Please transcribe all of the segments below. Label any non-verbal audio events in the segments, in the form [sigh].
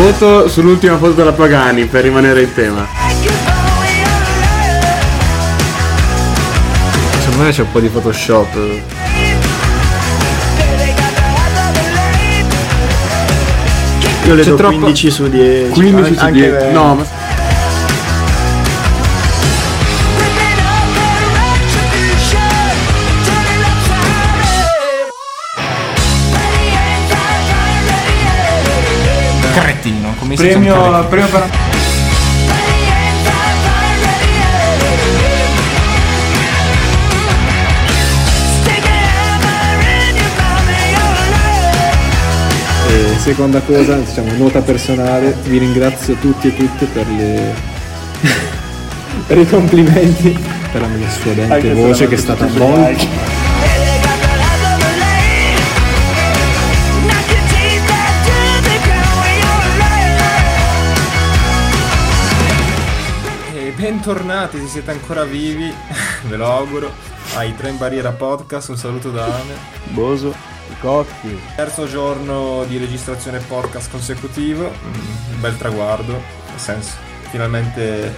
Voto sull'ultima foto della Pagani per rimanere in tema. Secondo me c'è un po' di Photoshop. Io le C'è do troppo- 15 su 10. 15 su Anche 10. me. No, ma Un Premio, premio per... E seconda cosa, diciamo, nota personale, vi ringrazio tutti e tutte per, le... [laughs] per i complimenti, per la mia se voce che è stata molto... bentornati, se siete ancora vivi, [laughs] ve lo auguro, ai Tre in Barriera Podcast, un saluto da Ame. Boso. Cotti. Terzo giorno di registrazione podcast consecutivo, un bel traguardo, nel senso, finalmente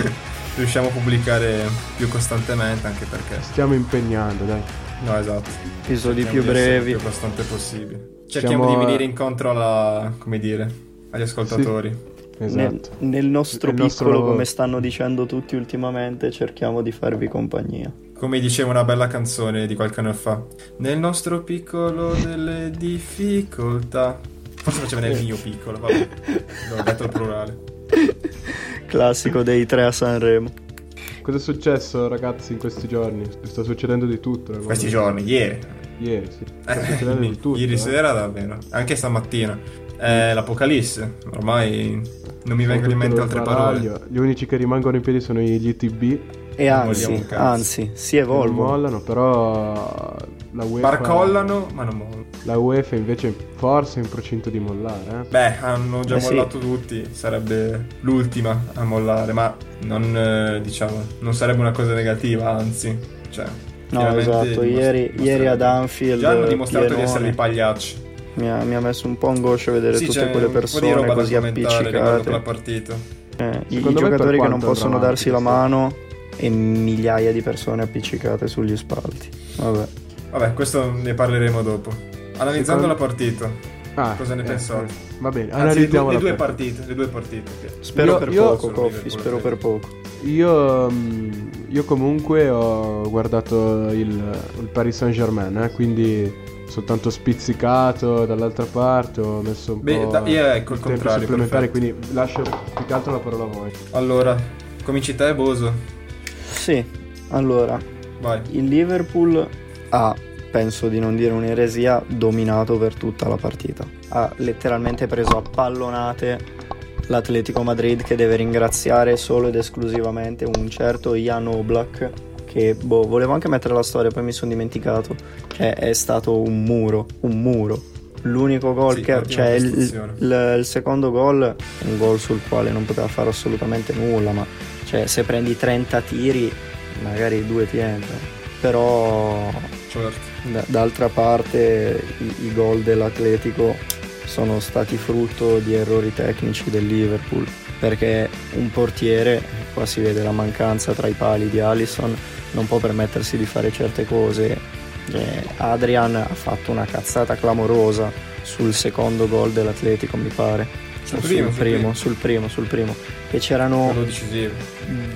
[laughs] riusciamo a pubblicare più costantemente, anche perché... Stiamo impegnando, dai. No, esatto. Episodi più brevi. Più costante possibile. Cerchiamo Siamo di venire incontro alla... come dire, agli ascoltatori. Esatto. Nel, nel nostro Il nostro piccolo, lavoro. come stanno dicendo tutti ultimamente, cerchiamo di farvi compagnia. Come diceva una bella canzone di qualche anno fa. Nel nostro piccolo delle difficoltà. Forse faceva nel mio piccolo, vabbè. L'ho detto il plurale. Classico dei tre a Sanremo. Cosa è successo, ragazzi, in questi giorni? Sta succedendo di tutto. nel Questi mondo. giorni, ieri. Ieri, sì. Sta Eh, succedendo di tutto. ieri eh. sera davvero. Anche stamattina. È l'apocalisse. Ormai non mi vengono in mente altre parole. Gli unici che rimangono in piedi sono gli ITB. E anzi, anzi, si che non evolvono. mollano, però la UEFA, Barcollano, ma non mollano. la UEFA invece forse è in procinto di mollare. Eh? Beh, hanno già Eh sì. mollato tutti, sarebbe l'ultima a mollare, ma non, eh, diciamo, non sarebbe una cosa negativa, anzi, cioè... No, esatto, ieri, ieri ad Anfield Già hanno dimostrato di pienone, essere dei pagliacci. Mi, ha, mi ha messo un po' angoscia vedere Sì, tutte quelle persone così appiccicate. partita. Eh, i, giocatori che non possono darsi la mano e migliaia di persone appiccicate sugli spalti. Vabbè. Vabbè, questo ne parleremo dopo. Analizzando Secondo- la partita, Ah, cosa ne eh, pensate? eh, Va bene, Anzi, le due, analizziamo le la due partite, le due partite. Spero Io- per io- poco, Coffi, spero per poco. Io, mm, io comunque ho guardato il, il Paris Saint Germain, eh, quindi soltanto spizzicato dall'altra parte, ho messo un Beh, po' da- io ecco il contrario, supplementari, perfetto. quindi lascio più che altro la parola a voi. Allora, cominci te, Boso. Sì, allora, Vai. il Liverpool ha, penso di non dire un'eresia, dominato per tutta la partita. Ha letteralmente preso a pallonate l'Atletico Madrid che deve ringraziare solo ed esclusivamente un certo Jan Oblak che, boh, volevo anche mettere la storia, poi mi sono dimenticato. Cioè, è stato un muro, un muro. L'unico gol Sì, che cioè il, il- il secondo gol un gol sul quale non poteva fare assolutamente nulla, ma cioè, se prendi 30 tiri, magari due ti entrano. Però Certo. d- d'altra parte i, i gol dell'Atletico sono stati frutto di errori tecnici del Liverpool perché un portiere, qua si vede la mancanza tra i pali di Allison, non può permettersi di fare certe cose. Eh, Adrian ha fatto una cazzata clamorosa sul secondo gol dell'Atletico, mi pare. Sul primo, sul primo, sul primo, sul primo. E c'erano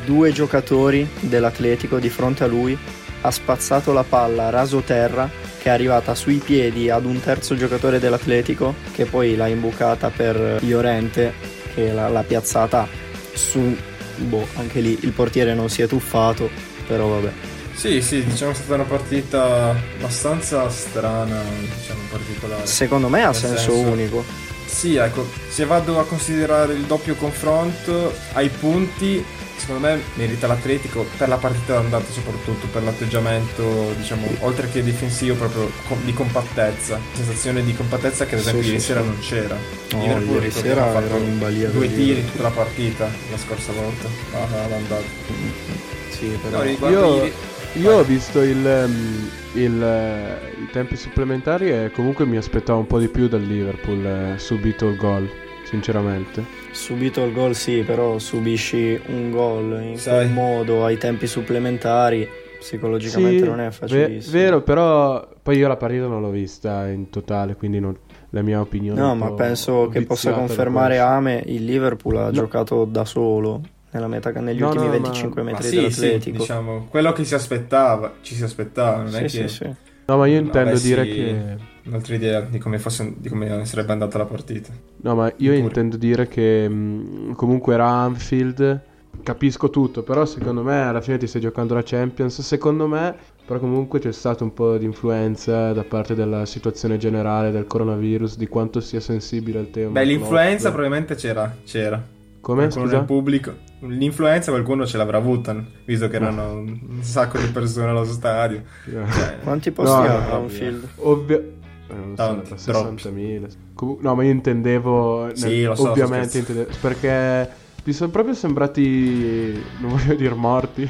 due giocatori dell'Atletico di fronte a lui ha spazzato la palla raso terra che è arrivata sui piedi ad un terzo giocatore dell'Atletico che poi l'ha imbucata per Llorente che l'ha, l'ha piazzata su boh anche lì il portiere non si è tuffato però vabbè Sì, sì, diciamo è stata una partita abbastanza strana, diciamo particolare. secondo me ha senso, senso- unico Sì, ecco, se vado a considerare il doppio confronto ai punti, secondo me merita l'Atletico per la partita d'andata soprattutto, per l'atteggiamento, diciamo, oltre che difensivo proprio di compattezza, sensazione di compattezza che ad esempio Sì, ieri sì, sera sì. non c'era. No, Liverpool, ieri sera era in balia due tiri tutta la partita la scorsa volta ah, all'andata. Sì però No, Io, io ho visto il, ehm, il, eh, i tempi supplementari e comunque mi aspettavo un po' di più dal Liverpool eh, subito il gol. sinceramente. Subito il gol sì, però subisci un gol in Sai. quel modo ai tempi supplementari, psicologicamente Sì, non è facilissimo. vero, però poi io la partita non l'ho vista in totale, quindi non- la mia opinione è No, ma penso che possa confermare. Ame, il Liverpool ha No. giocato da solo nella meta, negli No, ultimi no, ma- 25 Ma metri sì, sì, dell'Atletico. diciamo, quello che si aspettava, ci si aspettava, non è Sì, che sì, sì. No, ma io intendo avessi dire che un'altra idea di come, fosse, di come sarebbe andata la partita. No, ma io Pure. intendo dire che mh, comunque era Anfield, capisco tutto, però secondo me alla fine ti stai giocando la Champions, secondo me, però comunque c'è stato un po' di influenza da parte della situazione generale del coronavirus, di quanto sia sensibile al tema. Beh, l'influenza probabilmente c'era, c'era. Come, Qualcuno scusa? nel pubblico. L'influenza qualcuno ce l'avrà avuta, visto che erano un sacco di persone allo stadio. Cioè, Quanti posti No, ha Anfield? Ovvio... eh, Tanti, so, troppi. 60.000. Comu- no, ma io intendevo... nel- Sì, lo so, ovviamente intendevo, perché mi sono proprio sembrati, non voglio dire morti,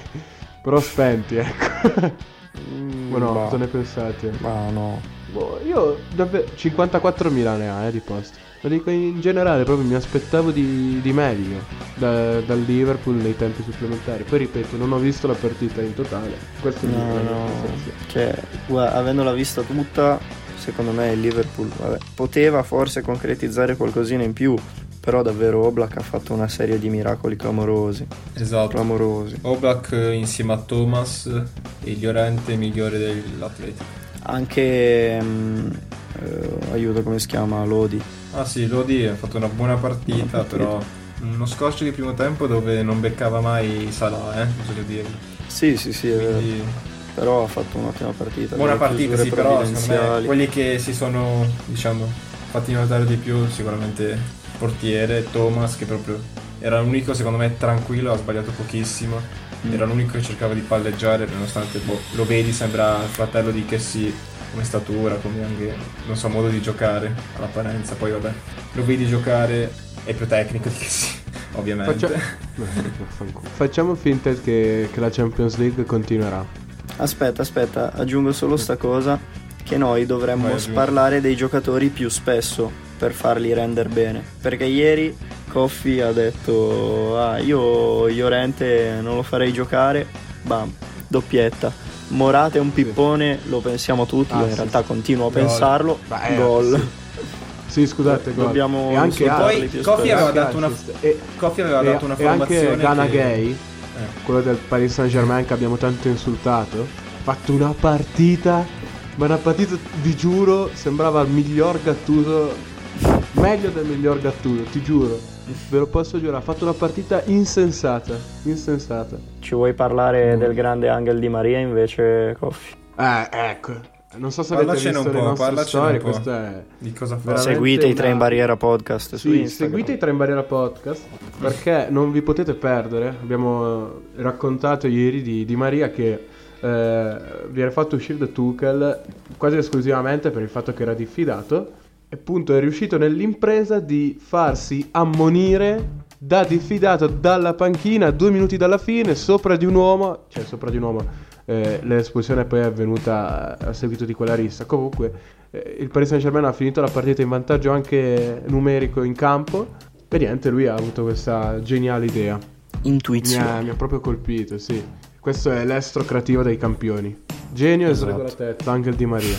però spenti, ecco. Mm, Ma no, cosa ne pensate? Ma no. Boh, io davvero 54.000 ne ha eh, di posti. Lo dico in generale, proprio mi aspettavo di, di meglio da- dal Liverpool nei tempi supplementari. Poi ripeto, non ho visto la partita in totale. Questo è il No, mio- no. Cioè, guarda, avendola vista tutta, secondo me il Liverpool vabbè, poteva forse concretizzare qualcosina in più, però davvero Oblak ha fatto una serie di miracoli clamorosi. esatto. Clamorosi. Oblak eh, insieme a Thomas e il Llorente migliore dell'Atletico. Anche mm, eh, aiuto come si chiama Lodi. Ah sì, Lodi ha fatto una buona partita, [laughs] però uno scorcio di primo tempo dove non beccava mai Salah, eh, bisogna dirlo. Sì, sì, sì, è vero. Quindi però ha fatto un'ottima partita. buona partita, sì, però secondo me quelli che si sono, diciamo, fatti notare di più sicuramente portiere, Thomas che proprio era l'unico secondo me tranquillo, ha sbagliato pochissimo. Mm. Era l'unico che cercava di palleggiare, nonostante boh, lo vedi, sembra il fratello di Kessi come statura, come anche, non so, modo di giocare all'apparenza. Poi vabbè, lo vedi giocare, è più tecnico di Kessi, [laughs] ovviamente. Faccia-. [laughs] Facciamo finta che, che la Champions League continuerà. Aspetta, aspetta, aggiungo solo sta cosa che noi dovremmo Vai, aggiungi. parlare dei giocatori più spesso per farli rendere bene. Perché ieri Coffi ha detto "Ah, io Llorente non lo farei giocare". Bam, doppietta. Morata è un pippone, lo pensiamo tutti, Ah, io in sì, realtà continuo a Gol. pensarlo. Beh, Gol. sì. Sì, scusate, gol. Dobbiamo e anche Poi Coffi aveva dato una, altri- e, Coffi aveva e- dato una e anche formazione Gana che... Gay, Eh. quello del Paris Saint Germain che abbiamo tanto insultato, ha fatto una partita, ma una partita di giuro sembrava il miglior Gattuso, meglio del miglior Gattuso, ti giuro, ve lo posso giurare, ha fatto una partita insensata, insensata. Ci vuoi parlare del grande Angel di Maria invece, Coffi? Eh, ecco, non so se avete visto un le po', nostre storie, questa è... Di cosa fa? Seguite i tre in una- barriera podcast su Sì, seguite i Tre in Barriera Podcast perché non vi potete perdere. Abbiamo raccontato ieri di, di Maria che eh, viene fatto uscire da Tuchel quasi esclusivamente per il fatto che era diffidato. Appunto è riuscito nell'impresa di farsi ammonire da diffidato dalla panchina due minuti dalla fine sopra di un uomo, cioè sopra di un uomo. eh, l'espulsione poi è avvenuta a seguito di quella rissa. Comunque eh, il Paris Saint Germain ha finito la partita in vantaggio anche numerico in campo e niente, lui ha avuto questa geniale idea. Mi Intuizione. ha, mi ha proprio colpito, sì. Questo è l'estro creativo dei campioni. Genio Esatto. e sregolatezza, Angel Di Maria.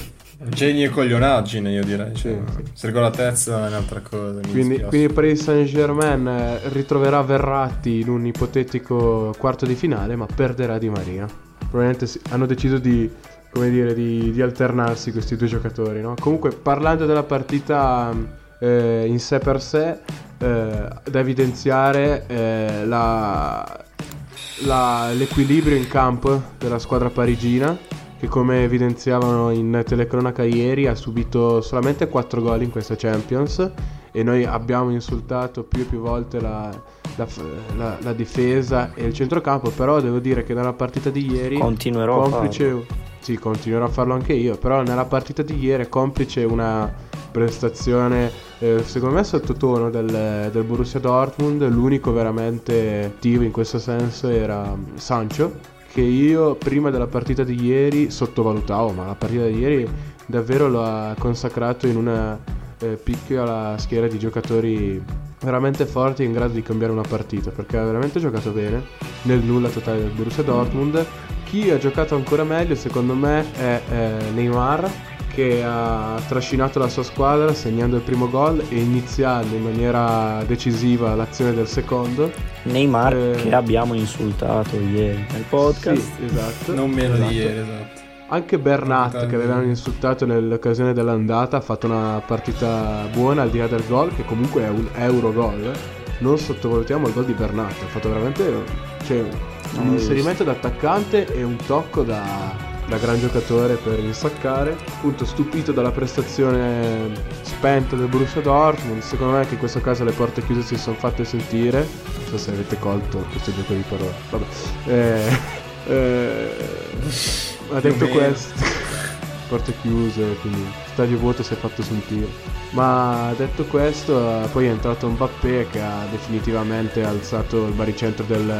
Genio e coglionaggine, io direi. Cioè, sì. Sergolatezza è un'altra cosa. Quindi, quindi il Paris Saint Germain eh, ritroverà Verratti in un ipotetico quarto di finale, ma perderà Di Maria. Probabilmente hanno deciso di, come dire, di, di alternarsi questi due giocatori. no? Comunque, parlando della partita eh, in sé per sé, eh, da evidenziare eh, la- la- l'equilibrio in campo della squadra parigina che come evidenziavano in telecronaca ieri ha subito solamente 4 gol in questa Champions e noi abbiamo insultato più e più volte la, la- la- la difesa e il centrocampo però devo dire che nella partita di ieri Continuerò a complice sì continuerò a farlo anche io però nella partita di ieri complice una prestazione eh, secondo me sottotono del, del Borussia Dortmund l'unico veramente attivo in questo senso era Sancho che io prima della partita di ieri sottovalutavo ma la partita di ieri davvero lo ha consacrato in una eh, piccola schiera di giocatori veramente forti e in grado di cambiare una partita perché ha veramente giocato bene nel nulla totale del Borussia Dortmund. Chi ha giocato ancora meglio secondo me è eh, Neymar che ha trascinato la sua squadra segnando il primo gol e iniziando in maniera decisiva l'azione del secondo. Neymar Eh, che abbiamo insultato ieri nel podcast. Sì, esatto. Non meno Esatto. di ieri, esatto. Anche Bernat, che avevano insultato nell'occasione dell'andata, ha fatto una partita buona al di là del gol, che comunque è un euro gol. Non sottovalutiamo il gol di Bernat, ha fatto veramente cioè, un inserimento da attaccante e un tocco da, da gran giocatore per insaccare. Appunto, stupito dalla prestazione spenta del Borussia Dortmund. Secondo me, che in questo caso le porte chiuse si sono fatte sentire. Non so se avete colto questo gioco di parole. Vabbè. Eh, eh, o detto questo, [laughs] porte chiuse, quindi stadio vuoto si è fatto sentire. Ma detto questo, poi è entrato Mbappé che ha definitivamente alzato il baricentro del,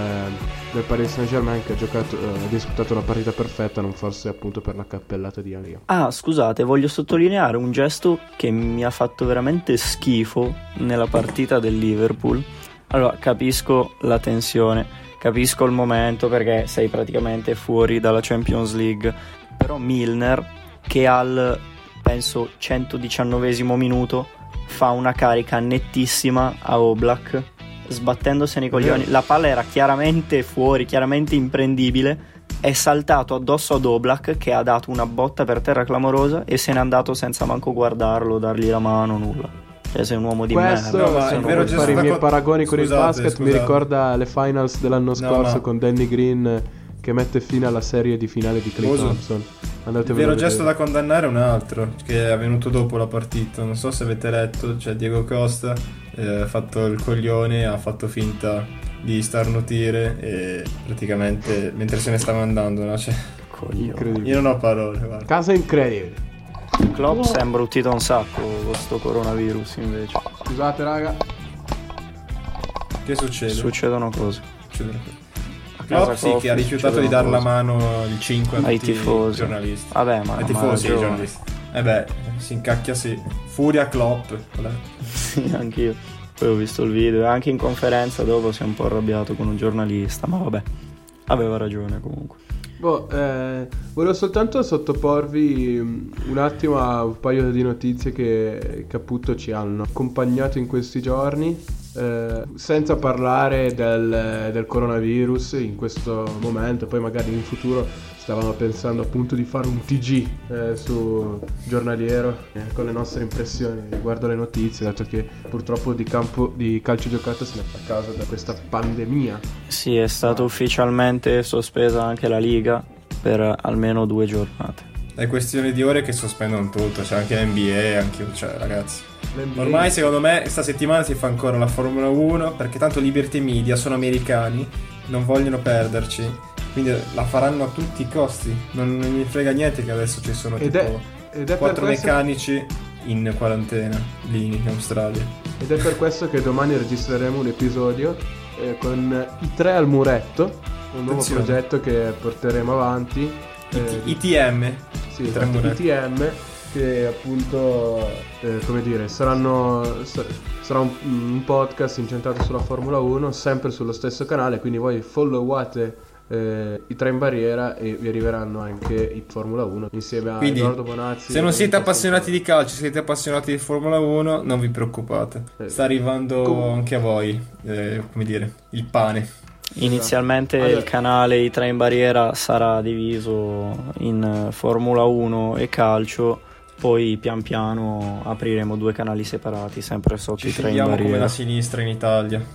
del Paris Saint Germain che ha, giocato, eh, ha disputato una partita perfetta, non forse appunto per la cappellata di Alia. Ah, scusate, voglio sottolineare un gesto che mi ha fatto veramente schifo nella partita del Liverpool. Allora, capisco la tensione, capisco il momento perché sei praticamente fuori dalla Champions League, però Milner che al penso 119 minuto fa una carica nettissima a Oblak sbattendosene i coglioni. La palla era chiaramente fuori, chiaramente imprendibile è saltato addosso ad Oblak che ha dato una botta per terra clamorosa e se n'è andato senza manco guardarlo, dargli la mano, nulla. Cioè sei un uomo di Questo, merda. No, ma se non vero vuoi fare i miei con- paragoni con il Scusate, basket, mi scusate. ricorda le finals dell'anno No, scorso ma- con Danny Green che mette fine alla serie di finale di Clay. Thompson. Il Andatevelo vero a vedere. gesto da condannare è un altro, che è avvenuto dopo la partita. Non so se avete letto, cioè Diego Costa eh, ha fatto il coglione, ha fatto finta di starnutire e praticamente mentre se ne stava andando, no? Cioè, Coglione. Io non ho parole, guarda. Casa incredibile. Klopp si è imbruttito un sacco con sto coronavirus invece. Scusate raga. Che succede? Succedono cose. Succedono cose. Klopp sì, che ha rifiutato di dare la mano il 5 a Ai tifosi. giornalisti. Vabbè, ma Ai ma tifosi, ragione. giornalisti. Eh beh, si incacchia sì. Furia Klopp. [laughs] Sì, anch'io. Poi ho visto il video e anche in conferenza dopo si è un po' arrabbiato con un giornalista, ma vabbè. Aveva ragione comunque. Boh, eh, volevo soltanto sottoporvi mm, un attimo a un paio di notizie che, appunto ci hanno accompagnato in questi giorni, eh, senza parlare del, del coronavirus in questo momento, poi magari in futuro stavamo pensando appunto di fare un TG eh, su giornaliero eh, con le nostre impressioni riguardo le notizie, dato che purtroppo di, campo, di calcio giocato se ne fa a causa da questa pandemia. Sì, è stata ufficialmente sospesa anche la Liga per almeno due giornate. È questione di ore che sospendono tutto, c'è anche NBA, anche, cioè ragazzi. Ormai secondo me sta settimana si fa ancora la Formula 1 perché tanto Liberty Media sono americani, non vogliono perderci, quindi la faranno a tutti i costi. Non, non mi frega niente che adesso ci sono Ed tipo è- ed è per quattro questo- meccanici in quarantena lì in Australia. Ed è per questo che domani registreremo un episodio eh, con i tre al muretto, un nuovo Attenzione. progetto che porteremo avanti. eh, IT- ITM, sì, esatto. ITM che appunto, eh, come dire, saranno, sa- sarà un, un podcast incentrato sulla Formula 1, sempre sullo stesso canale, quindi voi followate eh, i tre in barriera e vi arriveranno anche i Formula 1 insieme a Quindi, Edoardo Bonazzi. Se non siete appassionati di calcio, siete appassionati di Formula 1, non vi preoccupate. Eh, Sta arrivando com- anche a voi, eh, come dire, il pane. Inizialmente Allora- il canale I tre in barriera sarà diviso in eh, Formula 1 e calcio, poi pian piano apriremo due canali separati, sempre sotto Ci i tre in scegliamo come barriera. la sinistra in Italia.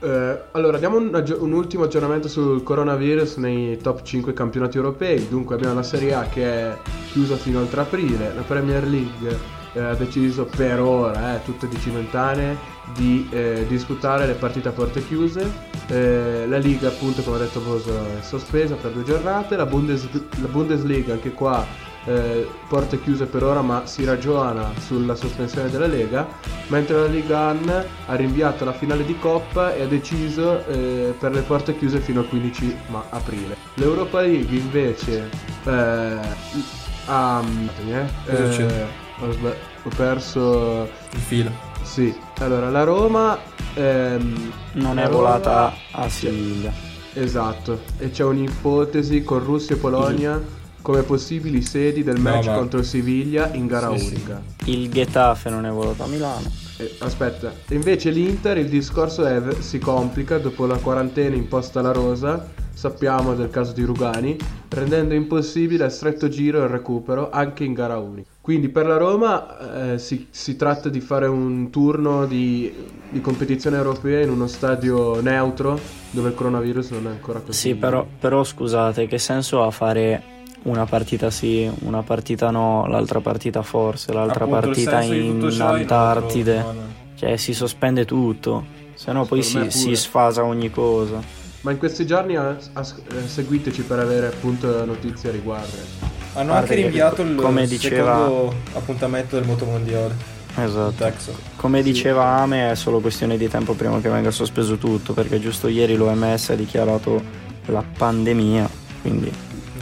Eh, allora, diamo un, aggi- un ultimo aggiornamento sul coronavirus nei top 5 campionati europei. Dunque, abbiamo la Serie A che è chiusa fino al 3 aprile. La Premier League eh, ha deciso per ora, eh, tutte di cimentane, di eh, disputare le partite a porte chiuse. Eh, la Liga, appunto, come ha detto Boso, è sospesa per due giornate. La, Bundes- la Bundesliga, anche qua. Eh, porte chiuse per ora ma si ragiona sulla sospensione della Lega mentre la Liga 1 ha rinviato la finale di Coppa e ha deciso eh, per le porte chiuse fino al 15 ma- aprile. L'Europa League invece eh, ha... Cosa eh, succede? ho, sba- ho perso Il filo. Sì, allora la Roma ehm, Non è Roma- volata a Siviglia. Esatto, e c'è un'ipotesi con Russia e Polonia come possibili sedi del No, match ma- contro il Siviglia in gara Sì, sì. unica. Il Getafe non è volato a Milano. Eh, aspetta, invece l'Inter il discorso è, si complica dopo la quarantena imposta alla Rosa, sappiamo del caso di Rugani, rendendo impossibile a stretto giro il recupero anche in gara unica. Quindi per la Roma eh, si, si tratta di fare un turno di, di competizione europea in uno stadio neutro dove il coronavirus non è ancora così. Sì, però, però scusate, che senso ha fare una partita sì, una partita no, l'altra partita forse, l'altra Appunto, il partita in lo trovo, Antartide? no. Cioè si sospende tutto, se no poi si, si sfasa ogni cosa. Ma in questi giorni a- a- eh, seguiteci per avere appunto notizie a riguardo. Hanno Guarda anche che, rinviato il come diceva- secondo appuntamento del motomondiale Esatto. Come Sì. diceva Ame è solo questione di tempo prima che venga sospeso tutto, perché giusto ieri l'OMS ha dichiarato la pandemia, quindi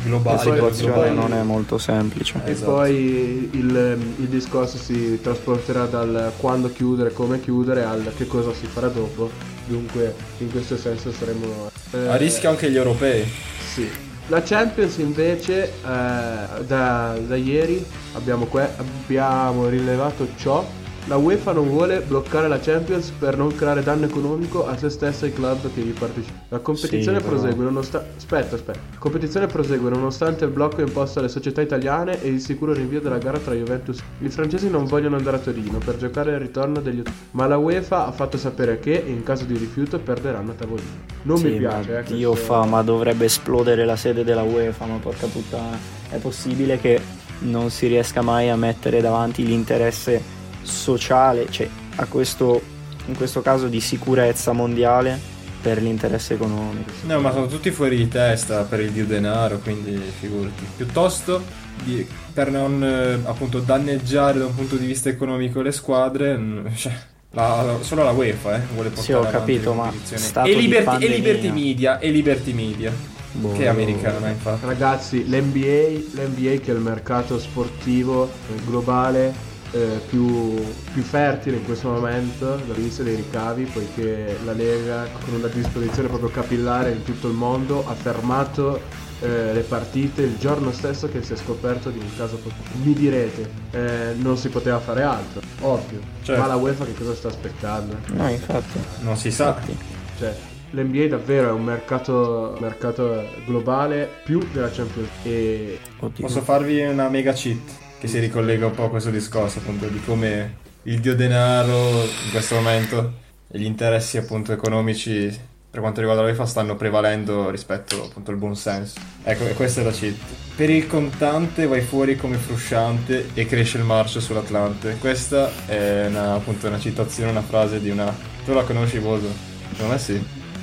Globale. la situazione poi- non è molto semplice. E Esatto. poi il, il discorso si trasporterà dal quando chiudere, come chiudere, al che cosa si farà dopo. Dunque, in questo senso saremo. eh, A rischio anche gli europei. Sì. La Champions invece, eh, da, da ieri abbiamo, que- abbiamo rilevato ciò. La UEFA non vuole bloccare la Champions per non creare danno economico a se stessa e ai club che gli partecipano. La competizione Sì, prosegue nonostante. Aspetta, aspetta. La competizione prosegue nonostante il blocco imposto alle società italiane e il sicuro rinvio della gara tra Juventus. I francesi non vogliono andare a Torino per giocare il ritorno degli. Ma la UEFA ha fatto sapere che, in caso di rifiuto, perderanno a tavolino. Non Sì, mi piace, eh. Dio questo- fa, ma dovrebbe esplodere la sede della UEFA, ma porca puttana. È possibile che non si riesca mai a mettere davanti l'interesse sociale, cioè a questo, in questo caso di sicurezza mondiale per l'interesse economico. No, ma sono tutti fuori di testa per il dio denaro, quindi figurati. Piuttosto di- per non eh, appunto danneggiare da un punto di vista economico le squadre, [laughs] cioè, la- la- solo la UEFA eh, vuole portare Sì, ho capito, ma e di Liberty, e. Liberty Media, e Liberty Media, Boh, che è americana infatti. Ragazzi, l'NBA, l'NBA che è il mercato sportivo eh, globale eh, più, più fertile in questo momento dal vista dei ricavi, poiché la Lega con una disposizione proprio capillare in tutto il mondo ha fermato eh, le partite il giorno stesso che si è scoperto di un caso. Mi direte, eh, non si poteva fare altro, ovvio, Certo. ma la UEFA che cosa sta aspettando? No, infatti. Non si sa. infatti. Cioè, l'NBA davvero è un mercato, mercato globale più della Champions e Oddio. Posso farvi una mega cheat che si ricollega un po' a questo discorso appunto di come il dio denaro in questo momento e gli interessi appunto economici per quanto riguarda la UEFA stanno prevalendo rispetto appunto al buon senso. Ecco, e questa è la cheat. Per il contante vai fuori come frusciante e cresce il marcio sull'Atlante. Questa è una, appunto una citazione, una frase di una... Tu la conosci Boso? Secondo me sì.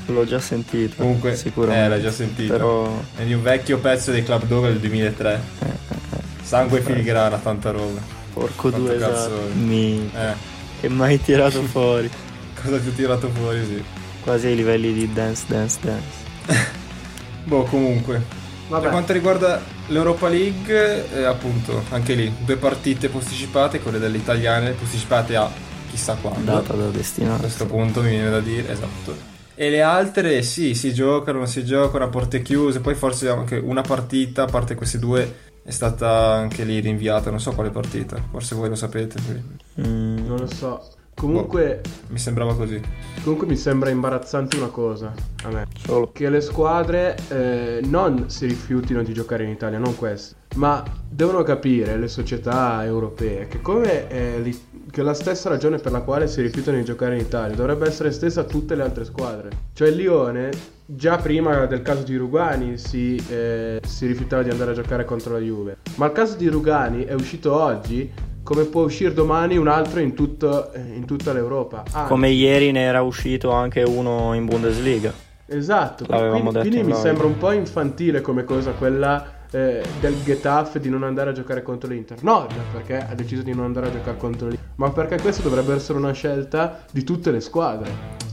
L'ho già sentito. Comunque, sicuramente. eh, l'hai già sentita. Però È di un vecchio pezzo dei Club Dog del 2003. Sangue filigrana, tanta roba. porco Quanto due cazzo- esatto. Mi... Eh, Che mai tirato [laughs] fuori. cosa ti ho tirato fuori, sì. Quasi ai livelli di dance dance dance. [laughs] Boh, comunque. Vabbè. Per quanto riguarda l'Europa League, eh, appunto, anche lì, due partite posticipate, quelle delle italiane, posticipate a chissà quando. Data da A destinare. questo punto mi viene da dire, esatto. E le altre, sì, si giocano, si giocano a porte chiuse, poi forse anche una partita, a parte queste due, è stata anche lì rinviata, non so quale partita, forse voi lo sapete, Mm, non lo so. Comunque, mi sembrava così. comunque mi sembra imbarazzante una cosa a me. solo. Che le squadre eh, non si rifiutino di giocare in Italia, non questo. Ma devono capire le società europee che come eh, li- che la stessa ragione per la quale si rifiutano di giocare in Italia dovrebbe essere estesa a tutte le altre squadre. Cioè il Lione, già prima del caso di Rugani, si, eh, si rifiutava di andare a giocare contro la Juve. Ma il caso di Rugani è uscito oggi, come può uscire domani un altro in, tutto- eh, in tutta l'Europa. Anzi, Come ieri ne era uscito anche uno in Bundesliga. Esatto, L'avevamo quindi, detto quindi in mi sembra un po' infantile come cosa quella eh, del Getafe di non andare a giocare contro l'Inter. No, perché ha deciso di non andare a giocare contro l'Inter, ma perché questa dovrebbe essere una scelta di tutte le squadre.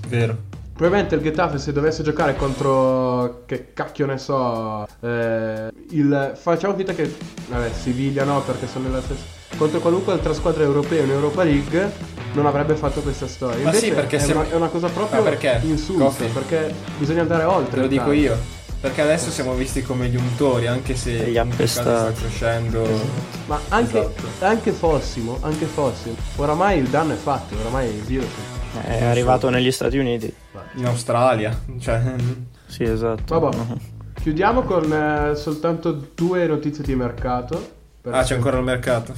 Vero. Probabilmente il Getafe se dovesse giocare contro, che cacchio ne so, eh, il, facciamo finta che, vabbè, Siviglia no perché sono nella stessa, contro qualunque altra squadra europea in Europa League, non avrebbe fatto questa storia. Ma Invece sì, perché è, siamo- una, è una cosa proprio perché? insulsa, Coffee. perché bisogna andare oltre. Te lo dico calcio. io. Perché adesso siamo visti come gli untori, anche se Gli sta crescendo. Ma anche, Esatto. anche Fossimo, anche Fossimo, oramai il danno è fatto, oramai il virus. È arrivato negli Stati Uniti. In Australia, cioè. Sì, esatto. Vabbè, chiudiamo con eh, soltanto due notizie di mercato. Ah, c'è ancora il mercato.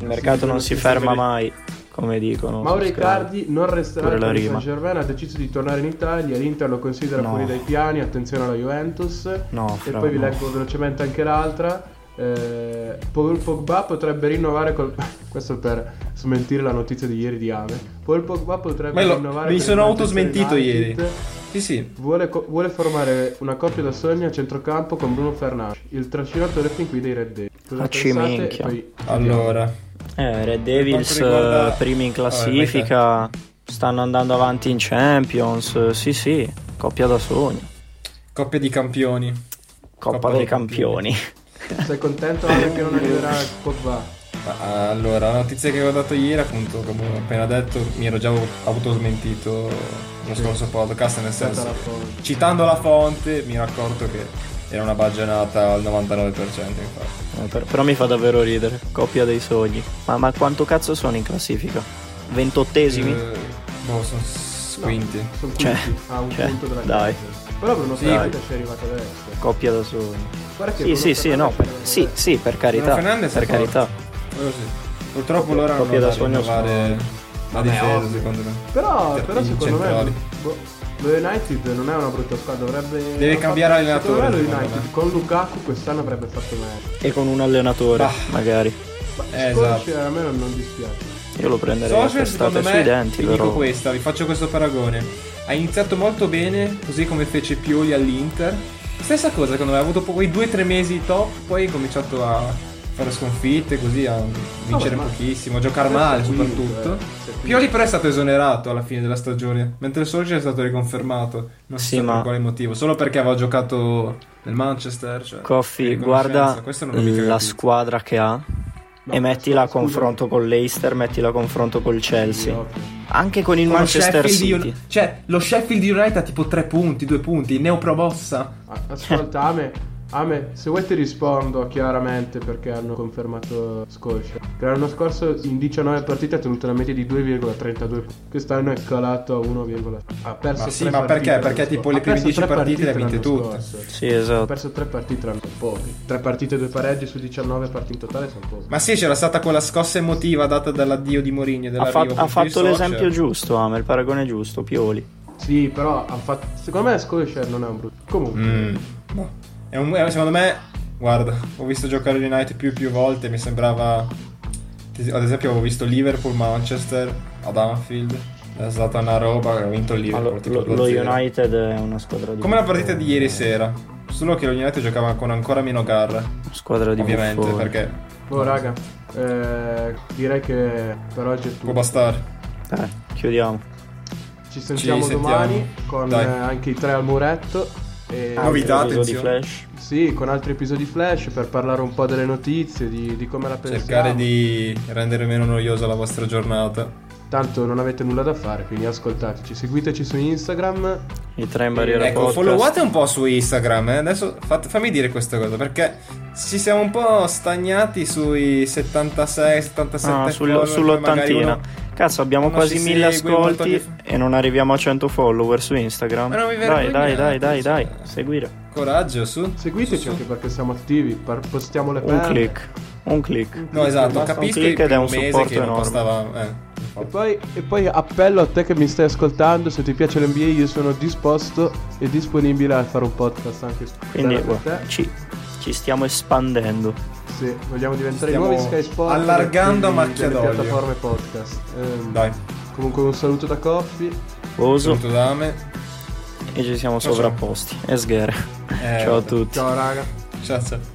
Il mercato non si ferma mai, come dicono. Mauro. Icardi non resterà al Paris rima. Saint Germain, ha deciso di tornare in Italia, l'Inter lo considera No. fuori dai piani, attenzione alla Juventus. No, e poi vi no. leggo velocemente anche l'altra. Eh, Paul Pogba potrebbe rinnovare col... [laughs] questo per smentire la notizia di ieri di Ame. Paul Pogba potrebbe Ma lo- rinnovare mi sono autosmentito ieri. Sì, sì. Vuole, co- vuole formare una coppia da sogno a centrocampo con Bruno Fernandes, il trascinatore fin qui dei Red Devils. Cosa Facci pensate? Poi- Allora. Eh, Red Devils riguarda- eh, primi in classifica, stanno andando avanti in Champions, eh, sì sì, coppia da sogno, Coppia di campioni. Coppa, Coppa dei dei campioni. [laughs] Sei contento anche che non arriverà Pogba? Ma, allora, la notizia che avevo dato ieri, appunto, come ho appena detto, mi ero già autosmentito lo scorso podcast, nel senso, citando la fonte, mi ero accorto che era una baggianata al 99%, infatti. Eh, per- però mi fa davvero ridere, coppia dei sogni. Ma, ma quanto cazzo sono in classifica? Ventottesimi? Eh, boh, sono quinti. Sono Cioè, tutti a un cioè, punto della dai. Però Bruno Sì. Fernandes ci è arrivato adesso. Coppia da sogni. Guarda che Sì, sì, sì, no, per, sì, sì, per carità. Per forte. carità. Quello sì. Purtroppo loro hanno da sogno rinnovare sono- la difesa, secondo me. Però, Ter- però secondo centrali. me boh, lo United non è una brutta squadra, dovrebbe... Deve cambiare fatto- allenatore, Secondo me lo United me. con Lukaku quest'anno avrebbe fatto meglio. E con un allenatore, Ah. magari. Ma Eh, esatto. a me non, non dispiace. Io lo prenderei Social secondo me, sui denti, ti però. dico questa, vi faccio questo paragone. Ha iniziato molto bene, così come fece Pioli all'Inter. Stessa cosa, secondo me, ha avuto quei due o tre mesi top, poi ha cominciato a fare sconfitte, così a vincere ma- pochissimo, a giocare male soprattutto. eh. Pioli però è stato esonerato alla fine della stagione, mentre Solskjaer è stato riconfermato. Non si Sì, sa ma- per quale motivo, solo perché aveva giocato nel Manchester. Cioè, Coffee, riconoscenza. guarda la squadra che ha No, e mettila a confronto con l'Eister, mettila a confronto col Chelsea. ovvio. Anche con il Con Manchester Sheffield City. Uni- cioè, lo Sheffield United ha tipo 3 punti, 2 punti, neopromossa. Ah, Ame, se vuoi ti rispondo chiaramente perché hanno confermato Scorcia. Che l'anno scorso in 19 partite ha tenuto una media di 2,32 punti. Quest'anno è calato a 1,1. Ha perso Ma sì, ma perché? Perché tipo le Ha prime perso 10 tre partite le ha vinte tutte. scorso. Sì, Ha esatto. perso tre partite l'anno pochi. Tre partite e due pareggi su 19 partite in totale sono pochi. Ma sì, c'era stata quella scossa emotiva data dall'addio di Mourinho Ha, dell'arrivo fa- ha fatto l'esempio giusto, Ame, il paragone giusto, Pioli. Sì, però ha fatto... secondo me Scorcia non è un brutto. Comunque, Mm. No. È un- è- secondo me, guarda, ho visto giocare l'United più e più volte, mi sembrava... Ad esempio avevo visto Liverpool-Manchester ad Anfield, è stata una roba, ha vinto il Liverpool. Allo- tipo lo, lo 2-0. United è una squadra di Come la partita di ieri sera, solo che lo United giocava con ancora meno garra, squadra di ovviamente, buffoni. perché oh raga, eh, direi che per oggi è tutto. può bastare. Dai, chiudiamo. Ci sentiamo, Ci sentiamo. domani con Dai. eh, anche i tre al muretto. E Novità, attenzione. flash. Sì, con altri episodi flash per parlare un po' delle notizie, di, di come la pensiamo. Cercare di rendere meno noiosa la vostra giornata. Tanto non avete nulla da fare, quindi ascoltateci. Seguiteci su Instagram. I tre in barriera Ecco, podcast. followate un po' su Instagram. eh. Adesso fat- fammi dire questa cosa perché ci siamo un po' stagnati sui 76, 77 Ah, sul- follower, poi magari sull'ottantina. uno- Cazzo, abbiamo uno quasi si mille ascolti di- e non arriviamo a 100 follower su Instagram. Ma non vi dai, dai, dai, dai, dai, seguire. Coraggio, su. Seguiteci Su, su. anche perché siamo attivi, par- postiamo le Un perle. click, un click. No, esatto, un capisco ed è un supporto che non enorme. postava... Eh, E poi, e poi appello a te che mi stai ascoltando, se ti piace l'NBA io sono disposto e disponibile a fare un podcast anche su Quindi per guarda, te. ci, ci stiamo espandendo. Sì, vogliamo diventare Stiamo i nuovi Sky Sport allargando a macchia d'olio. piattaforme podcast. Ehm, Dai, Comunque un saluto da Coffee. Oso saluto dame. e ci siamo sovrapposti. E sghere. Eh, Ciao a tutti. Ciao raga. Ciao, ciao.